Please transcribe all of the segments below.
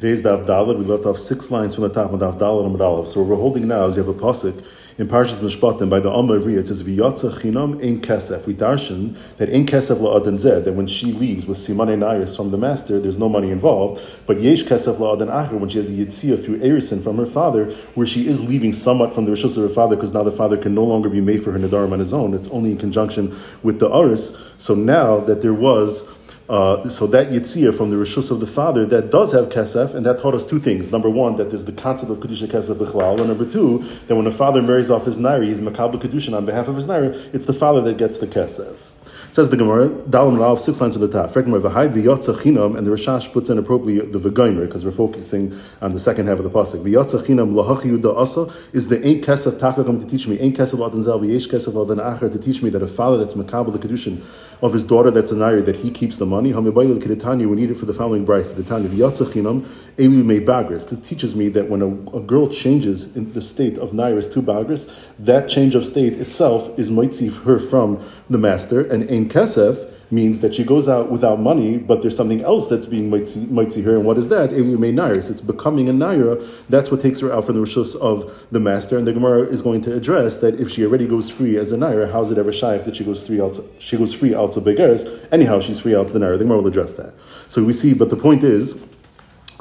Today's Daf Dalad. We left off six lines from the top of Daf Dalad and Aleph. So what we're holding now is you have a pasuk in Parshas Mishpatim by the Amma Ivriya. It says V'yatza chinam ein kesef. We darshan that ein kesef la'adan zed. That when she leaves with siman einayis from the master, there's no money involved. But yesh kesef la'adan acher when she has a yitzia through erison from her father, where she is leaving somewhat from the rishus of her father because now the father can no longer be made for her nadarim on his own. It's only in conjunction with the aris. So now that there was uh, so that Yitzia from the Rishus of the father that does have Kesef, and that taught us two things. Number one, that there's the concept of Kedusha Kesef B'chlal, and number two, that when a father marries off his Nairi, he's Makabal Kedushin on behalf of his Nairi, it's the father that gets the Kesef. Says the Gemara, Dalam Rav, six lines to the top. And the Rashash puts in appropriately the Vagaimer, because we're focusing on the second half of the Pasuk. V'yotza chinam lahachi asa is the ain't kesef takakam to teach me, ain't kesef adan zel, v'yesh kesef adan acher to teach me that a father that's makabel the kedushin of his daughter that's a nair that he keeps the money. We need it for the following brayse. The Tanya v'yotza chinam elu me bagris. It teaches me that when a, a, girl changes in the state of nairis to bagris, that change of state itself is mitzi her from the master, and ein kesef means that she goes out without money, but there's something else that's being mitzi her, and what is that? Elume nairis. It's becoming a naira. That's what takes her out from the rishus of the master, and the Gemara is going to address that if she already goes free as a naira, how's it ever shaykh that she goes free out? She goes free out to begeres. Anyhow, she's free out to the naira. The Gemara will address that. So we see, but the point is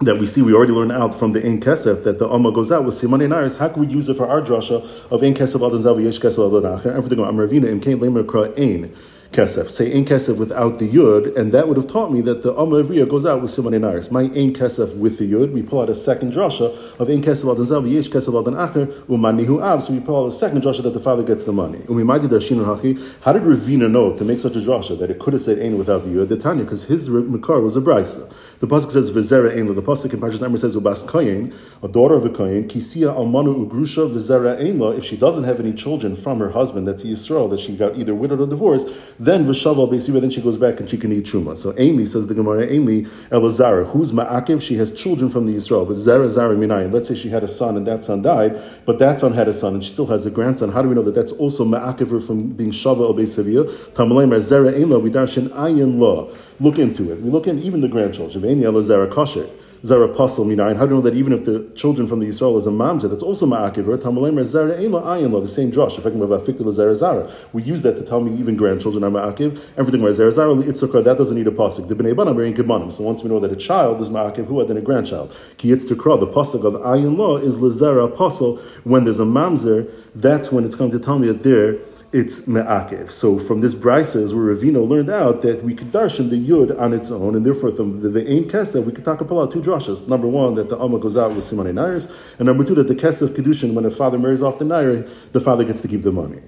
that we see we already learned out from the Ein Kesef that the Amma goes out with Siman Naris. How can we use it for our drasha of Ein Kesef Adan Zav Yesh Kesef Adan Acher? And for the Gemara, Amravina Im Kain Lemer Kra Ein kesef. Say ein kesef without the yud, and that would have taught me that the Amma Ivriya goes out with Simon Naris. My ein kesef with the yud, we pull out a second drasha of ein kesef al zav yesh kesef al acher umanihu av. So we pull out a second drasha that the father gets the money. We might hachi. How did Ravina know to make such a drasha that it could have said ein without the yud? The Tanya, because his mikar was a brisa. The pasuk says v'zera ein. The pasuk in Parshas Emor says ubas kayin, a daughter of a kayin, kisia almanu ugrusha v'zera ein If she doesn't have any children from her husband, that's Yisrael, that she got either widowed or divorced, then v'shaval b'siva, then she goes back and she can eat truma. So Amy says the Gemara, Amy elazara, who's ma'akev? She has children from the Yisrael, but zera zara minayin. Let's say she had a son and that son died, but that son had a son and she still has a grandson. How do we know that that's also ma'akev from being shava al b'sivia? Tamalay zera ein We vidarshin ayin lo. Look into it. We look in even the grandchildren. Ve'eni elazara kosher. Zara Pasal Minayin. How do you know that even if the children from the Yisrael is a mamzer, that's also ma'akiver, Tamalemer Zara Eila Ayin the same Josh. If I can Fikta Zara Zara. We use that to tell me even grandchildren are ma'akiv. Everything where Zara Zara, Itzukra, that doesn't need a pasuk. The Bnei Banam are in Kibbanim. So once we know that a child is ma'akiv, who then a grandchild? Ki Itzukra, the pasuk of Ayin Law is Lazara Pasal. When there's a mamzer, that's when it's going to tell me that there it's me'akev. So from this brises where Ravina learned out that we could darshan the yud on its own, and therefore from the ve'ain kesef we could talk about two drashas. Number one, that the amma goes out with simonei nairs, and number two, that the kesef kedushin, when a father marries off the nair, the father gets to keep the money.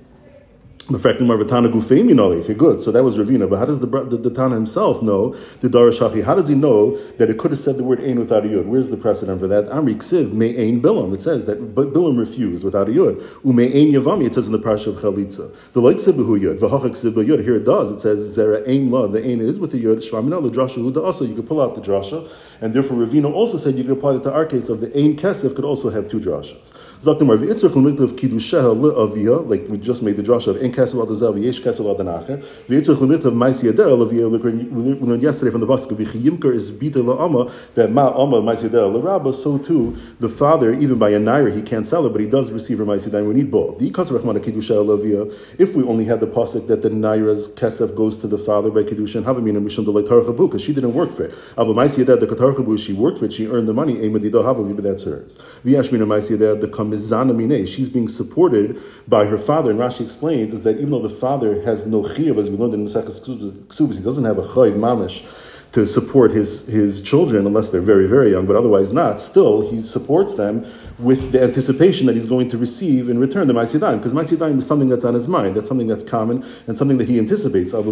Good. So that was Ravina. But how does the, the, the Tana himself know the Darashachi? How does he know that it could have said the word Ain without a Yud? Where's the precedent for that? Amri Ksiv, Me Ain Bilam. It says that Bilam refused without a Yud. Ume Ain Yavami, it says in the Parsha of Chalitza. The like Sibahu Yud, Sibahu Yud. Here it does. It says Zera Ain La. The Ain is with the Yud. Shvamina, the Drasha Huda also. You could pull out the Drasha. And therefore Ravina also said you could apply that to our case of the Ain Kesef could also have two Drashas. Zaktim Rav Yitzrach Lemiktav Kiddusheha Le'aviyah, like we just made the Drasha of Ain Kesef Al Yesh Kesel Adan Acher. V'yitzur Chumit Maisi Yadeh Lavia. We learned yesterday from the Pasuk V'chiyimker is Bita La'ama that Ma Amma Maisi Yadeh L'Rabba. So too the father, even by a naira, he can't sell it, but he does receive her Maisi Yadeh. We need both. The Ikas Rachman Kiddusha Lavia. If we only had the Pasuk that the naira's kesef goes to the father by Kiddusha and Havamina Mishum Delay Tarchabu because she didn't work for it. Ava Maisi Yadeh the Katarchabu she worked for it. She earned the money. Emadida Havamina that's hers. V'yashmina Maisi Yadeh the Kamizana Mine. She's being supported by her father. And Rashi explains is that even though the father has no chiyav, as we learned in Maseches Ksubis, he doesn't have a chayiv mamish to support his, his children unless they're very, very young, but otherwise not. Still, he supports them with the anticipation that he's going to receive in return the Maisiyadayim, because Maisiyadayim is something that's on his mind. That's something that's common and something that he anticipates. That's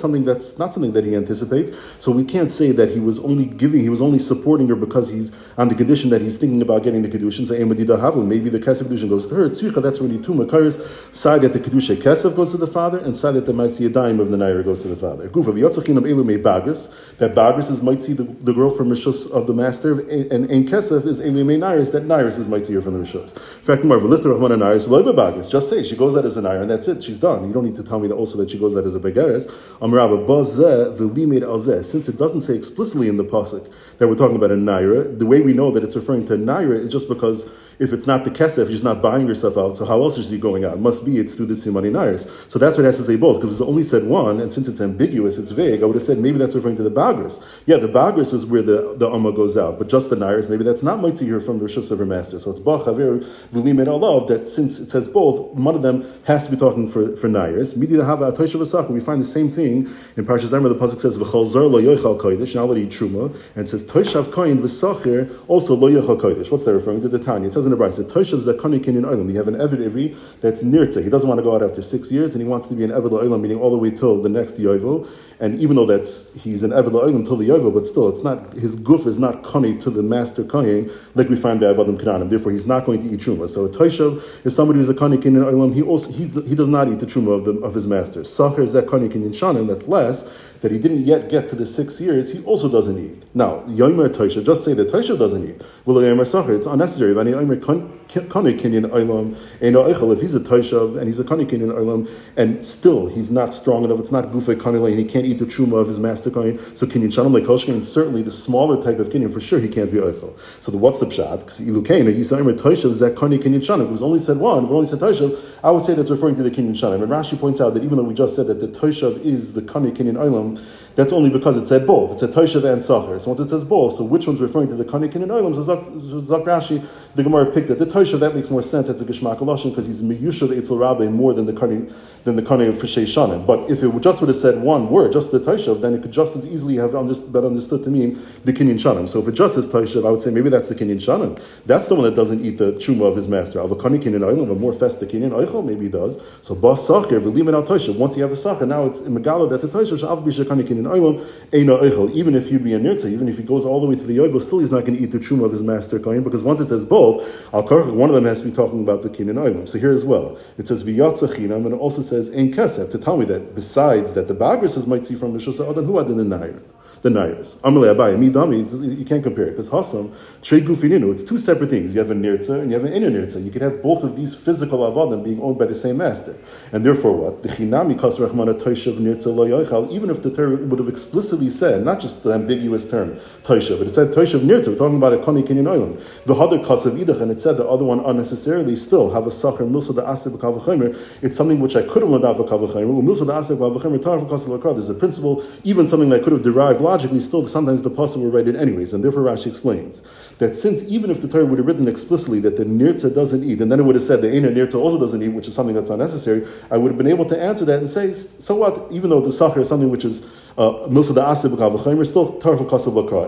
something that's not something that he anticipates. So we can't say that he was only giving, he was only supporting her because he's on the condition that he's thinking about getting the Kedushin. Say, maybe the Kesef Kedushin goes to her. That's really two Makaris. Side that the Kedusha Kesef goes to the father, and side that the Maisiyadayim of the Naira goes to the father. Gufa, That Bagris is might see the, the girl from Rishus of the master, and Ein Kesef Kesef is Elime Nairis, that Nairis is mighty here from the Rishos. In fact, more Lichter Rahman Nairis, Loiva Bagis. Just say she goes out as a Nair, and that's it. She's done. You don't need to tell me that also that she goes out as a Begeres. Amraba Bazeh Vilimid Alzeh. Since it doesn't say explicitly in the pasuk that we're talking about a Naira, the way we know that it's referring to Naira is just because if it's not the kesef, she's not buying herself out. So how else is she going out? It must be it's through the simani nairis. So that's what it has to say both. Because it's only said one, and since it's ambiguous, it's vague. I would have said maybe that's referring to the bagris. Yeah, the bagris is where the the amma goes out, but just the nairis, maybe that's not mighty here from the of her master. So it's bachavir v'limed alav that since it says both, one of them has to be talking for for nairis. Midi We find the same thing in Parshas Zemer. The pasuk says v'chol lo yochal kodesh. Now truma, and says toishav koyin v'sachir also lo yochal kodesh. What's that referring to? The Tanya. It says the Brisa, Toshav Zakani Kinyan Olam. You have an Evid Ivri that's nirtza. He doesn't want to go out after six years, and he wants to be an Evid Olam, meaning all the way till the next Yovel. And even though that's he's an Evid Olam till the Yovel, but still, it's not his goof is not Kani to the master Kayin like we find by Avadim Kananim. Therefore, he's not going to eat truma. So a Toshav is somebody who's a Kani Kinyan Olam. He also he does not eat the truma of, the, of his master. Sacher Zakani Kinyan Shanim. That's less that he didn't yet get to the six years, he also doesn't eat. Now, Yomer Tosha, just say that Tosha doesn't eat. It's unnecessary. If he's a Toshav and he's a Kanikin Olam, and still he's not strong enough, it's not Gufa Kanilay, and he can't eat the Truma of his master Kain, so Kinyan Shanam Lekoshkin, certainly the smaller type of Kinyan, for sure he can't be Eichel. So the, what's the Pshat? Because Ilukain, Yisaimer Toshav, Zak Kani Kinyan Shanam, it was only said one, but only said Toshav, I would say that's referring to the Kinyan Shanam. And Rashi points out that even though we just said that the Toshav is the Kani Kinyan Olam, that's only because it said both. It said Toshav and Sacher. So once it says both, so which one's referring to the Kanikin and Oilam? So Zak Rashi, the Gemara picked it. The Toshav, that makes more sense. It's a Aloshin because he's Miyushav Eitzel Rabbe more than the Kani than the Kani of Fishei Shanim. But if it just would have said one word, just the Toshav, then it could just as easily have been understood to mean the Kinyan Shanim. So if it just says Toshav, I would say maybe that's the Kinyan Shanim. That's the one that doesn't eat the Chuma of his master. Of a Kanikin and Oilam, a more fest the Kinyan Oichel, maybe he does. So Bas Sacher, V'limen al Toshav. Once you have the Sacher, now it's in Megala that the Toshav, Sha'av Bisha Kanikin and Oilam, even if you'd be a nirtza, even if he goes all the way to the yovel, still he's not going to eat the truma of his master kohen because once it says both, al one of them has to be talking about the kinyan oilim. So here as well, it says v'yatza chinam, and it also says ein kesef to tell me that besides that the bagris is might see from the shusa adam who in the nair the Nairis. Amalei Abaye, Midami, you can't compare it because Hasam, Trey Gufininu, it's two separate things. You have a Nirtza and you have an inner Nirtza. You can have both of these physical Avadim being owned by the same master. And therefore, what? The Chinami Kas Rachmana Toishav Nirtza Lo even if the Torah would have explicitly said, not just the ambiguous term Toishav, but it said Toishav Nirtza, we're talking about a Koni Kinyan Oilam. The Hadar Kasav Idach, and it said the other one unnecessarily still have a Sacher Milsa the Asib Kavachimer. It's something which I could have learned out of Kavachimer. The Asib Kavachimer, Kasav There's a principle, even something that I could have derived logically, still sometimes the pasuk will write it anyways, and therefore Rashi explains that since even if the Torah would have written explicitly that the nirtza doesn't eat, and then it would have said the ena nirtza also doesn't eat, which is something that's unnecessary, I would have been able to answer that and say, so what? Even though the sachar is something which is uh.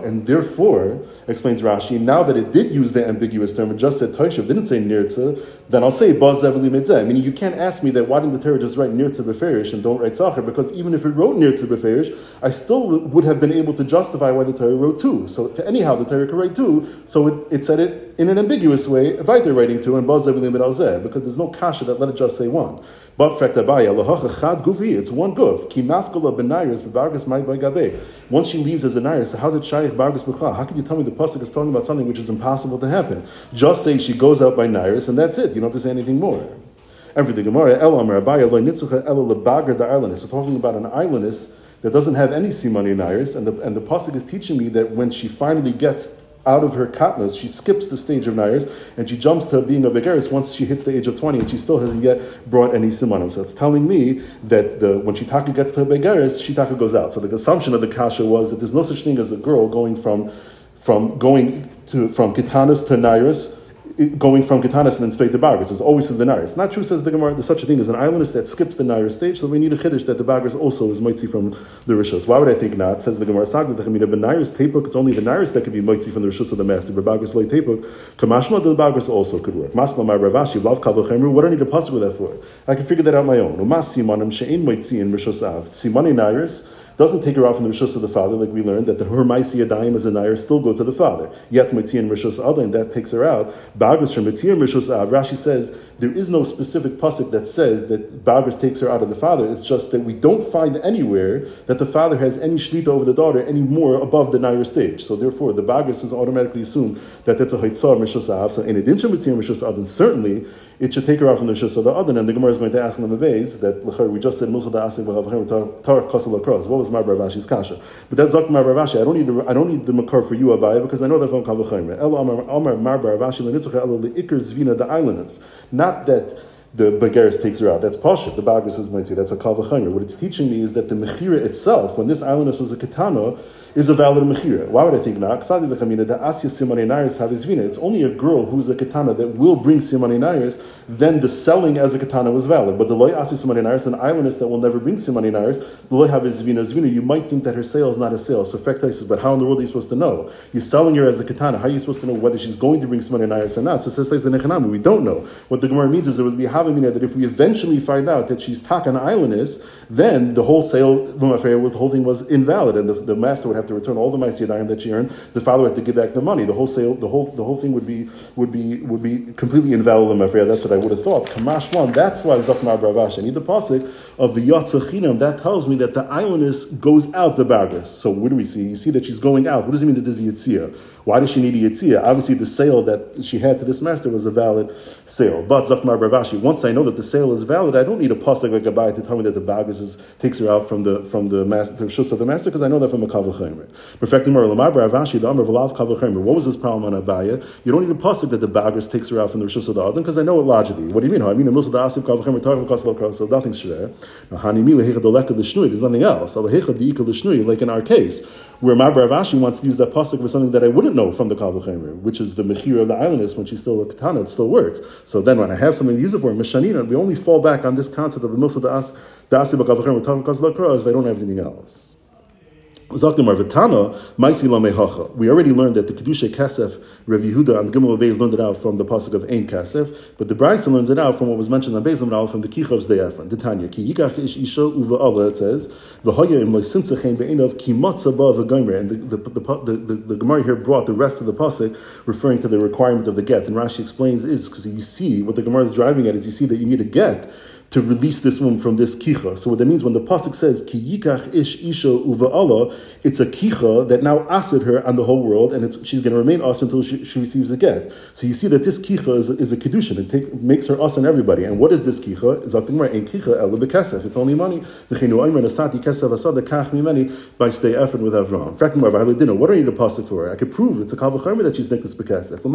And therefore, explains Rashi, now that it did use the ambiguous term and just said Taishav, didn't say Nirtza, then I'll say Baz Eveli Mitzeh. Meaning you can't ask me that why didn't the Torah just write Nirtza Beferish and don't write Sacher? Because even if it wrote Nirtza Beferish, I still would have been able to justify why the Torah wrote two. So anyhow, the Torah could write two, so it, it said it in an ambiguous way, Vaiter writing two and Baz Eveli Mitzeh, because there's no kasha that let it just say one. But Frektabaya, Lahacha Chad Gufi, it's one guf. Ki Mafkala Mai Gabe. Once she leaves as a Nairis, so how's it Shaykh Bargas B'cha? How can you tell me the Pasuk is talking about something which is impossible to happen? Just say she goes out by Nairis, and that's it. You don't have to say anything more. And for the Gemara, El Amar Abaya, Lo Nitzucha El the islandess. We're talking about an islandess that doesn't have any simani in Iris, and the, and the Pasuk is teaching me that when she finally gets out of her katnas, she skips the stage of Nairis and she jumps to being a Begaris once she hits the age of 20 and she still hasn't yet brought any simanim. So it's telling me that the, when Shitaka gets to her Begaris, Shitaka goes out. So the assumption of the Kasha was that there's no such thing as a girl going from, from going to, from Kitanas to Nairis going from Katanas and then straight to Bargas. It's always through the Naris. Not true, says the Gemara, there's such a thing as an islandist that skips the Naris stage, so we need a Chiddush that the Bargas also is Moitzi from the Rishos. Why would I think not? Says the Gemara, Sagda, the Chamina, but Naris Tepuk, it's only the Naris that could be Moitzi from the Rishos of the Master, but Bargas Loy Tepuk, Kamashma, the Bargas also could work. Maskma, my Ravashi, Lav Kavachemru, what do I need to pass with that for? I can figure that out my own. Umas Simanim, She'en Moitzi in Rishos Av. Simani Naris, doesn't take her out from the Rishus of the father, like we learned, that the her Maisi Adayim as a Nair still go to the father. Yet Mitzir and Rishus Adayim, that takes her out. Bagas from Mitzir and Rishus Av, Rashi says there is no specific pasuk that says that Bagas takes her out of the father. It's just that we don't find anywhere that the father has any shlita over the daughter any more above the Nair stage. So therefore, the Bagas is automatically assumed that that's a Haitzah Rishus Av. So in addition to Mitzir and Rishus Adayim, certainly it should take her out from the Rishus of the Adayim. And the Gemara is going to ask in the base that we just said Musa da Asik Tarach Across. What was my Ravashi's kasha? But that's Zak Mar Ravashi. I don't need the, I don't need the makar for you Abaya because I know that from Kavachayim. El Amar Mar Ravashi Lenitzucha Elo Leikar Zvina the islanders. Not that the Bagaris takes her out. That's Pasha. The Bagris is mighty. That's a Kavachanger. What it's teaching me is that the Mechira itself, when this islandess was a katana, is a valid mechira. Why would I think not? It's only a girl who's a katana that will bring simanei nairis, then the selling as a katana was valid. But the loy asya simanei nairis, an islandess that will never bring simanei nairis, the loy have his zvina you might think that her sale is not a sale. So fact says, but how in the world are you supposed to know? You're selling her as a katana. How are you supposed to know whether she's going to bring simanei nairis or not? So says an echanam, we don't know. What the Gemara means is it would be havamina that if we eventually find out that she's takan islandess, then the whole sale, the whole thing was invalid, and the, the master would have to return all the Maisiyadayim that she earned. The father had to give back the money. The whole sale, the whole the whole thing would be would be would be completely invalid in That's what I would have thought. Kamash one. That's why Zachmar Bravash. I need the pasuk of the Yatzachinam. That tells me that the islandess goes out the bargas. So what do we see? You see that she's going out. What does it mean that there's a yitzia? Why does she need a yitzia? Obviously, the sale that she had to this master was a valid sale. But Zakmar Bravashi, once I know that the sale is valid, I don't need a pasuk like Abaye to tell me that the bargas is, takes her out from the from the master, the of the master, because I know that from a kavachemer. Perfecting more Lamar Bravashi, the Amr Valav kavachemer. What was this problem on Abaya? You don't need a pasuk that the bargas takes her out from the shus of the adam, because I know it logically. What do you mean? I mean, the the asif kavachemer tarv kaslo so nothing's shver. Now hanimi lehecha the leka the shnui. There's nothing else. Lehecha the ikal the shnui, like in our case where Mar bar Rav Ashi wants to use that pasuk for something that I wouldn't know from the Kavachemer, which is the Mechira of the islandess when she's still a katana, it still works. So then when I have something to use it for, Mishanina, we only fall back on this concept of the Milsa Das Dasi Bakavachemer if I don't have anything else. We already learned that the Kedusha Kesef, Rav Yehuda and Gimel Beis learned it out from the pasuk of Ein Kesef, but the Brisa learns it out from what was mentioned on Beis Lamdal from the Kichov's Deyafan. The Tanya, Ki Yikach Ish Isha Uva Allah, it says, V'hoya im loisimtzachem be'enov ki matzah v'goymer. And the, the, the, the, the, the Gemara here brought the rest of the pasuk referring to the requirement of the get. And Rashi explains is because you see, what the Gemara is driving at is you see that you need a get to release this woman from this kicha. So what that means when the pasuk says ki yikach ish isha uva Allah, it's a kicha that now asid her on the whole world, and she's going to remain us until she, she, receives a get. So you see that this kicha is, is a kedushin. It take, makes her us on everybody. And what is this kicha? Zaktimar ein kicha el bekesef. It's only money. V'chenu aymer nasati kesef asad kach mimeni by stay Ephron with Avram. In fact, what are you the pasuk for? I could prove it's a kavachomer that she's niknas bekesef.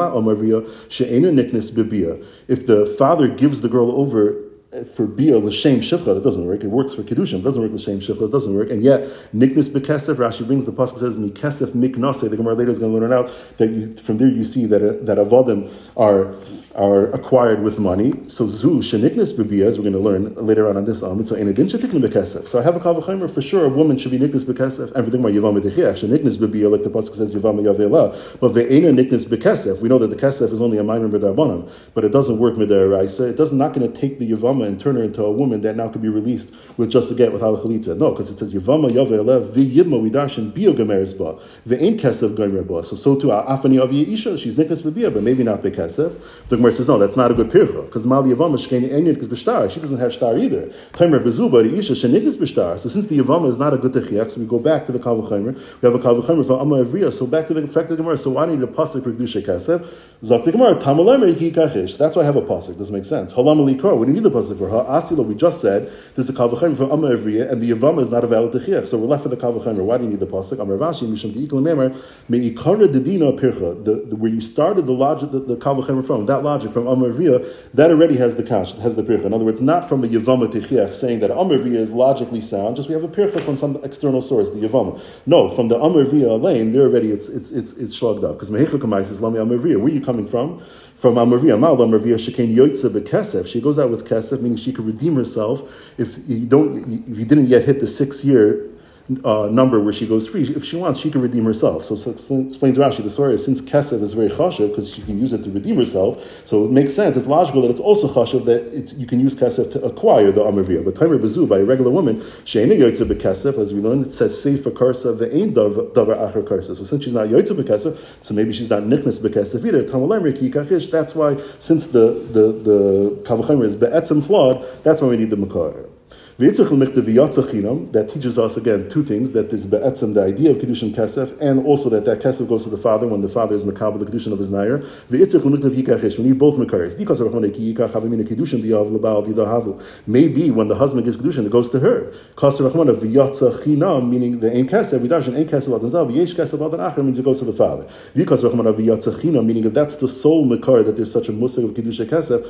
If the father gives the girl over for bia l'shem shivcha that doesn't work. It works for kedushin, it doesn't work l'shem shivcha, it doesn't work. And yet niknis bekesef. Rashi brings the pasuk says mikesef miknase. The Gemara later is going to learn out that you, from there you see that uh, that avodim are are acquired with money. So zu sheniknis bebia, as we're going to learn later on on this amid. So in addition to bekesef. So I have a kavachimer for sure. A woman should be niknis bekesef. And for the Gemara yavam bedechiach sheniknis bebia like the pasuk says yavam yavela. But ve'ena niknis bekesef. We know that the kesef is only a minor b'darbanan, but it doesn't work midaraisa. It doesn't not going to take the yavam Yavama and turn her into a woman that now could be released with just a get without a chalitza. No, because it says Yavama Yavela v'yidma we darshan bio gemeres ba ve'ain kesef gomer. So so too afani of isha she's niknas b'bia, but maybe not bekesef. The Gemara says no, that's not a good pircha because Mali Yavama shkeni enyan because b'shtar she doesn't have shtar either. Timer bezuba isha sheniknas b'shtar. So since the Yavama is not a good techiach, so we go back to the kavachimer. We have a kavachimer for Amma Evriya. So back to the fact of Gemara. So why need a pasuk for kedusha kesef? Zok Gemara tamalemer. That's why I have a pasuk. Doesn't make sense. Halam alikar. We need the pasuk for her. Asila, we just said there's a kavachemer for Amma Evriya, and the Yavama is not a valid techiach. So we're left with the kavachemer. Why do you need the pasuk? Amar Rashi mishum deikol memer meikara dedina pircha. Where you started the logic, the, the kavachemer from that logic from Amma Evriya, that already has the kash, has the pircha. In other words, not from the Yavama techiach saying that Amma Evriya is logically sound. Just we have a pircha from some external source, the Yavama. No, from the Amma Evriya lane, there already it's it's it's it's shlogged up because mehecha kamais is lami Amma Evriya. Where are you coming from? From Amavia. Mal Amavia Shekain Yoitza Bekesef. She goes out with Kesef, meaning she could redeem herself if you don't if you didn't yet hit the six year uh, number where she goes free. If she wants, she can redeem herself. So, so explains Rashi, the story is since kesef is very chashav because she can use it to redeem herself, so it makes sense. It's logical that it's also chashav that you can use kesef to acquire the amavriya. But timer bezu by a regular woman, she she'ena yoytze bekesef, as we learned, it says safe for karsa the ain davar acher karsa. So since she's not yoytze bekesef, so maybe she's not nichnas bekesef either. That's why since the the the kavachimer is be'etzem flawed, that's why we need the makar that teaches us again two things that that is be'etzem, the idea of Kedushin Kesef, and also that that Kesef goes to the father when the father is Makabal, the Kedushin of his Nair. We need both Makaris. Maybe when the husband gives Kedushin, it goes to her. Meaning the Ein Kesef, Vidarshan Ein Kesef Adan Yesh Kesef Acher means it goes to the father. Meaning if that's the sole Makar that there's such a musik of Kedushin Kesef,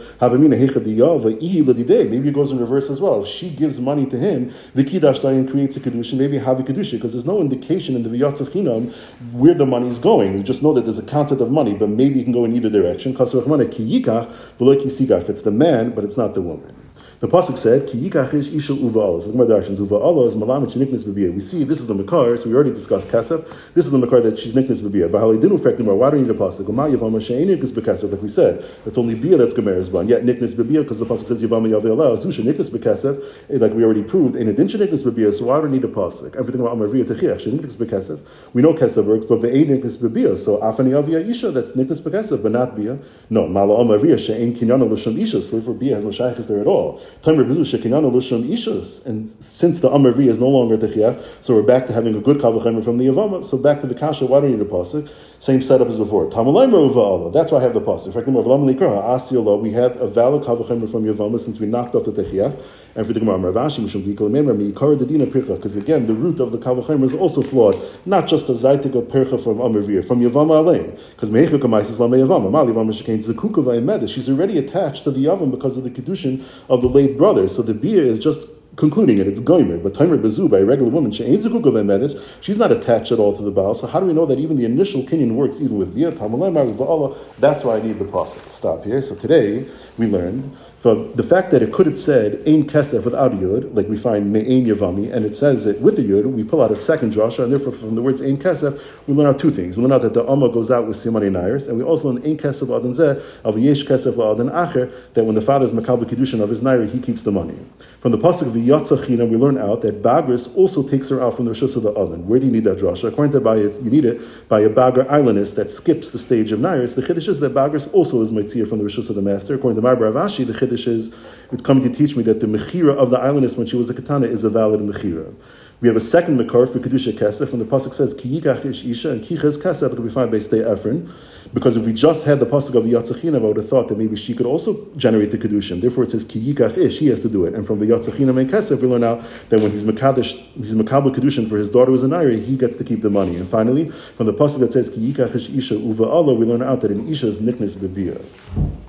maybe it goes in reverse as well. If she gives money to him, the Kiddush creates a Kedusha, maybe have a Kedusha, because there's no indication in the V'yatzah where the money is going. You just know that there's a concept of money, but maybe it can go in either direction. It's the man, but it's not the woman. The pasuk said, "Ki yikachish ishel uva alos." The Gemara uva sheniknis bebiyah. We see this is the makar, so we already discussed kasef. This is the makar that she's niknis bebiyah. V'halei dinu fektim Why do you need a pasuk? Yavama shein niknis. Like we said, it's only biyah that's gemara's ban. Yet niknis bebiyah because the pasuk says yavama yavel zusha niknis bekasef. Eh, like we already proved, in addition niknis bebiyah. So why do we need a pasuk? Everything about amariya techiach sheniknis bekasef. We know kasef works, but ve'ein niknis bebiyah. So afani avia isha that's niknis bekasef, but not biyah. No, mala amariya shein kinyana l'sham isha. So for biyah has no there at all. And since the Amr is no longer Techiach, so we're back to having a good Kavachemer from the Yavama. So back to the Kasha, why do you need a Pasuk? Same setup as before. That's why I have the Pasuk. We have a valid Kavachemer from Yavama since we knocked off the Techiach. And for the Gemara, because again, the root of the Kavachemer is also flawed. Not just a of Percha from Amr from Yavama Alein. Because is She's already attached to the Yavam because of the Kedushin of the brothers. So the beer is just concluding it. It's goimer. But timer bezu by a regular woman, she ain't She's not attached at all to the baal. So how do we know that even the initial kinyan works even with Via bia? That's why I need the process. Stop here. So today we learned from the fact that it could have said Ein Kesef without a Yud, like we find Me'ain Yavami, and it says it with a Yud, we pull out a second drasha, and therefore from the words Ein Kesef, we learn out two things. We learn out that the Amma goes out with Simani Nairs, and we also learn Ein Kesef Adan Zeh, of Yesh Kesef Adan Acher, that when the father is Makal Kiddushin of his Nair, he keeps the money. From the Pasuk of Yatzachina, we learn out that Bagris also takes her out from the Rishus of the Adan. Where do you need that drasha? According to Abaye, you need it by a Bagar islandist that skips the stage of Nairs. The Chiddush is that Bagris also is Mitzir from the Rishus of the Master. According to Mar bar Rav Ashi, the Chiddush is it's coming to teach me that the mechira of the islandess when she was a katana is a valid mechira. We have a second makar for kedusha kesef, and the pasuk says ki ish isha and kiches kesef. It'll be found by stay Ephron, because if we just had the pasuk of yatzachina, I would have thought that maybe she could also generate the kedusha. Therefore, it says ki ish. He has to do it, and from the yatzachina and kesef, we learn out that when he's makadosh, he's makabel kedushin for his daughter was an ira, he gets to keep the money. And finally, from the pasuk that says ki ish isha uva Allah, we learn out that an isha is niknes.